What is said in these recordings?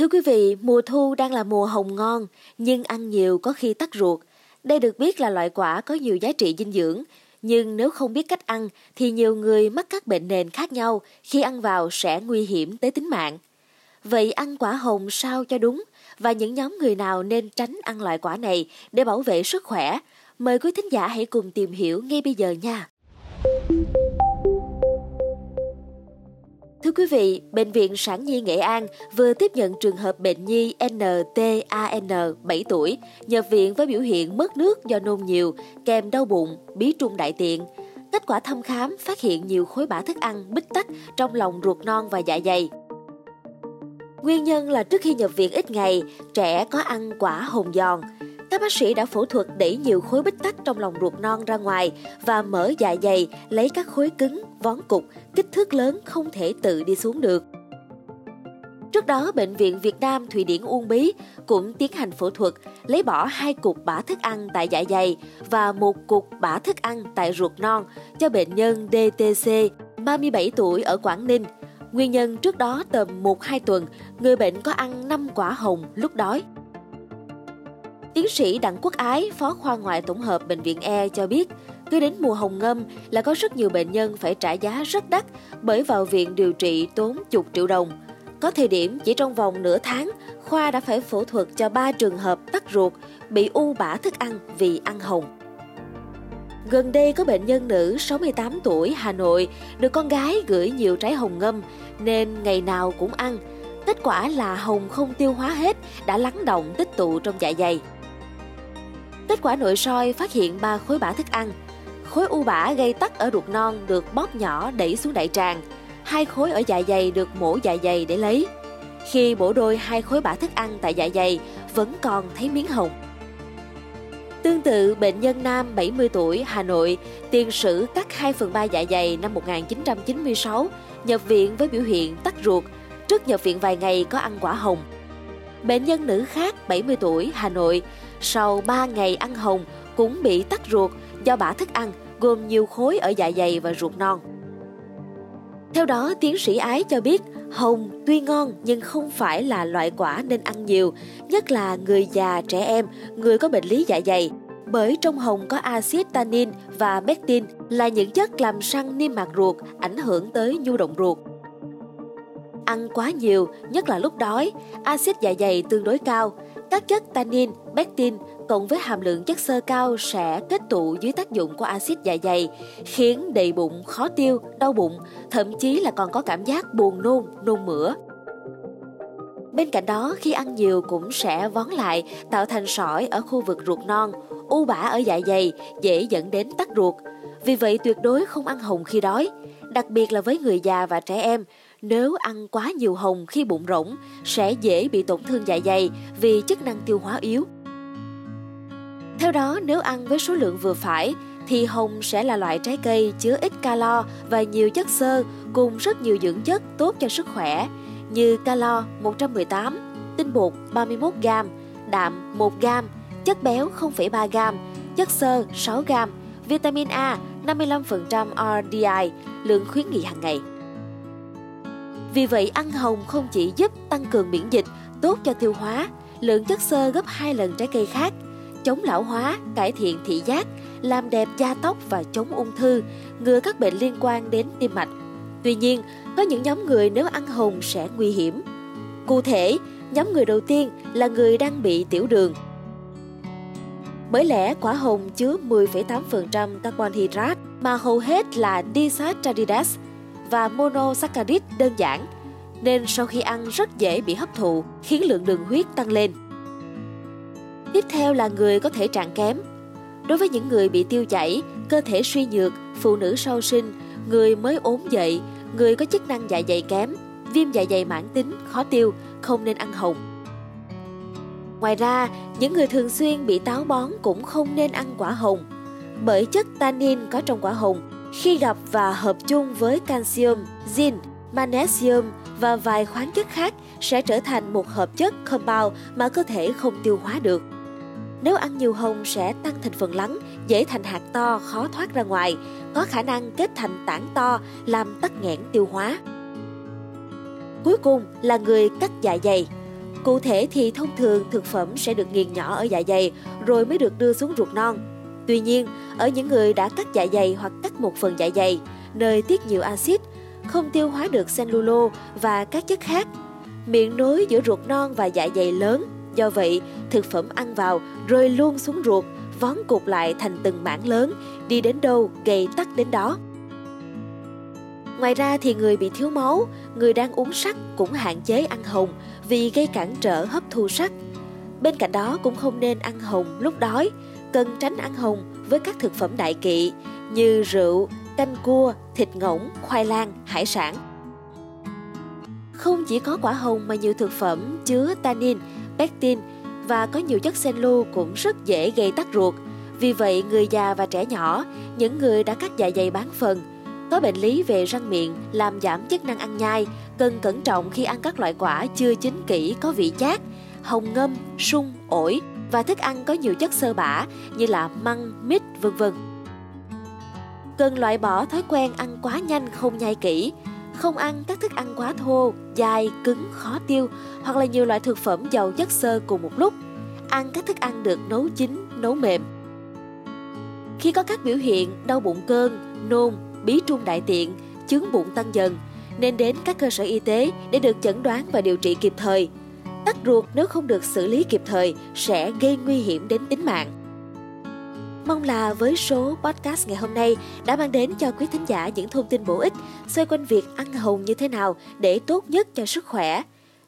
Thưa quý vị, mùa thu đang là mùa hồng ngon, nhưng ăn nhiều có khi tắc ruột. Đây được biết là loại quả có nhiều giá trị dinh dưỡng, nhưng nếu không biết cách ăn thì nhiều người mắc các bệnh nền khác nhau khi ăn vào sẽ nguy hiểm tới tính mạng. Vậy ăn quả hồng sao cho đúng và những nhóm người nào nên tránh ăn loại quả này để bảo vệ sức khỏe? Mời quý thính giả hãy cùng tìm hiểu ngay bây giờ nha. Thưa quý vị, Bệnh viện Sản Nhi Nghệ An vừa tiếp nhận trường hợp bệnh nhi NTAN 7 tuổi nhập viện với biểu hiện mất nước do nôn nhiều, kèm đau bụng, bí trung đại tiện. Kết quả thăm khám phát hiện nhiều khối bã thức ăn bít tách trong lòng ruột non và dạ dày. Nguyên nhân là trước khi nhập viện ít ngày, trẻ có ăn quả hồng giòn. Các bác sĩ đã phẫu thuật đẩy nhiều khối bít tách trong lòng ruột non ra ngoài và mở dạ dày lấy các khối cứng, vón cục, kích thước lớn không thể tự đi xuống được. Trước đó, Bệnh viện Việt Nam Thụy Điển Uông Bí cũng tiến hành phẫu thuật lấy bỏ hai cục bã thức ăn tại dạ dày và một cục bã thức ăn tại ruột non cho bệnh nhân DTC, 37 tuổi ở Quảng Ninh. Nguyên nhân trước đó tầm 1-2 tuần, người bệnh có ăn 5 quả hồng lúc đói. Tiến sĩ Đặng Quốc Ái, Phó khoa ngoại tổng hợp Bệnh viện E cho biết, cứ đến mùa hồng ngâm là có rất nhiều bệnh nhân phải trả giá rất đắt bởi vào viện điều trị tốn chục triệu đồng. Có thời điểm chỉ trong vòng nửa tháng, khoa đã phải phẫu thuật cho 3 trường hợp tắc ruột bị u bã thức ăn vì ăn hồng. Gần đây có bệnh nhân nữ 68 tuổi Hà Nội được con gái gửi nhiều trái hồng ngâm nên ngày nào cũng ăn. Kết quả là hồng không tiêu hóa hết đã lắng động tích tụ trong dạ dày. Kết quả nội soi phát hiện 3 khối bã thức ăn. Khối u bã gây tắc ở ruột non được bóp nhỏ đẩy xuống đại tràng. Hai khối ở dạ dày được mổ dạ dày để lấy. Khi bổ đôi hai khối bã thức ăn tại dạ dày vẫn còn thấy miếng hồng. Tương tự, bệnh nhân nam 70 tuổi Hà Nội tiền sử cắt 2 phần 3 dạ dày năm 1996, nhập viện với biểu hiện tắc ruột, trước nhập viện vài ngày có ăn quả hồng. Bệnh nhân nữ khác 70 tuổi Hà Nội sau 3 ngày ăn hồng cũng bị tắc ruột do bã thức ăn gồm nhiều khối ở dạ dày và ruột non. Theo đó, tiến sĩ Ái cho biết hồng tuy ngon nhưng không phải là loại quả nên ăn nhiều, nhất là người già, trẻ em, người có bệnh lý dạ dày. Bởi trong hồng có axit tannin và pectin là những chất làm săn niêm mạc ruột, ảnh hưởng tới nhu động ruột. Ăn quá nhiều, nhất là lúc đói, axit dạ dày tương đối cao, các chất tannin, pectin cộng với hàm lượng chất xơ cao sẽ kết tụ dưới tác dụng của axit dạ dày, khiến đầy bụng, khó tiêu, đau bụng, thậm chí là còn có cảm giác buồn nôn, nôn mửa. Bên cạnh đó, khi ăn nhiều cũng sẽ vón lại, tạo thành sỏi ở khu vực ruột non, u bã ở dạ dày, dễ dẫn đến tắc ruột. Vì vậy tuyệt đối không ăn hùng khi đói, đặc biệt là với người già và trẻ em, nếu ăn quá nhiều hồng khi bụng rỗng sẽ dễ bị tổn thương dạ dày vì chức năng tiêu hóa yếu. Theo đó, nếu ăn với số lượng vừa phải thì hồng sẽ là loại trái cây chứa ít calo và nhiều chất xơ cùng rất nhiều dưỡng chất tốt cho sức khỏe như calo 118, tinh bột 31 g, đạm 1 g, chất béo 0,3 g, chất xơ 6 g, vitamin A 55% RDI, lượng khuyến nghị hàng ngày. Vì vậy, ăn hồng không chỉ giúp tăng cường miễn dịch, tốt cho tiêu hóa, lượng chất xơ gấp 2 lần trái cây khác, chống lão hóa, cải thiện thị giác, làm đẹp da tóc và chống ung thư, ngừa các bệnh liên quan đến tim mạch. Tuy nhiên, có những nhóm người nếu ăn hồng sẽ nguy hiểm. Cụ thể, nhóm người đầu tiên là người đang bị tiểu đường. Bởi lẽ quả hồng chứa 10,8% carbon hydrate mà hầu hết là disaccharides và monosaccharide đơn giản, nên sau khi ăn rất dễ bị hấp thụ, khiến lượng đường huyết tăng lên. Tiếp theo là người có thể trạng kém. Đối với những người bị tiêu chảy, cơ thể suy nhược, phụ nữ sau sinh, người mới ốm dậy, người có chức năng dạ dày kém, viêm dạ dày mãn tính, khó tiêu, không nên ăn hồng. Ngoài ra, những người thường xuyên bị táo bón cũng không nên ăn quả hồng, bởi chất tannin có trong quả hồng khi gặp và hợp chung với canxium, zinc, magnesium và vài khoáng chất khác sẽ trở thành một hợp chất compound mà cơ thể không tiêu hóa được. Nếu ăn nhiều hồng sẽ tăng thành phần lắng, dễ thành hạt to, khó thoát ra ngoài, có khả năng kết thành tảng to, làm tắc nghẽn tiêu hóa. Cuối cùng là người cắt dạ dày. Cụ thể thì thông thường thực phẩm sẽ được nghiền nhỏ ở dạ dày rồi mới được đưa xuống ruột non. Tuy nhiên, ở những người đã cắt dạ dày hoặc cắt một phần dạ dày, nơi tiết nhiều axit, không tiêu hóa được cellulo và các chất khác, miệng nối giữa ruột non và dạ dày lớn. Do vậy, thực phẩm ăn vào rơi luôn xuống ruột, vón cục lại thành từng mảng lớn, đi đến đâu gây tắc đến đó. Ngoài ra thì người bị thiếu máu, người đang uống sắt cũng hạn chế ăn hồng vì gây cản trở hấp thu sắt. Bên cạnh đó cũng không nên ăn hồng lúc đói, cần tránh ăn hồng với các thực phẩm đại kỵ như rượu, canh cua, thịt ngỗng, khoai lang, hải sản. Không chỉ có quả hồng mà nhiều thực phẩm chứa tannin, pectin và có nhiều chất celu cũng rất dễ gây tắc ruột. Vì vậy, người già và trẻ nhỏ, những người đã cắt dạ dày bán phần, có bệnh lý về răng miệng làm giảm chức năng ăn nhai, cần cẩn trọng khi ăn các loại quả chưa chín kỹ có vị chát, hồng ngâm, sung, ổi và thức ăn có nhiều chất xơ bã như là măng, mít, vân vân. Cần loại bỏ thói quen ăn quá nhanh không nhai kỹ, không ăn các thức ăn quá thô, dai, cứng, khó tiêu hoặc là nhiều loại thực phẩm giàu chất xơ cùng một lúc. Ăn các thức ăn được nấu chín, nấu mềm. Khi có các biểu hiện đau bụng cơn, nôn, bí trung đại tiện, chứng bụng tăng dần, nên đến các cơ sở y tế để được chẩn đoán và điều trị kịp thời. Tắc ruột nếu không được xử lý kịp thời sẽ gây nguy hiểm đến tính mạng. Mong là với số podcast ngày hôm nay đã mang đến cho quý thính giả những thông tin bổ ích, xoay quanh việc ăn hồng như thế nào để tốt nhất cho sức khỏe.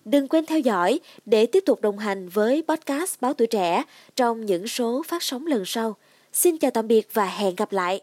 Đừng quên theo dõi để tiếp tục đồng hành với podcast Báo Tuổi Trẻ trong những số phát sóng lần sau. Xin chào tạm biệt và hẹn gặp lại.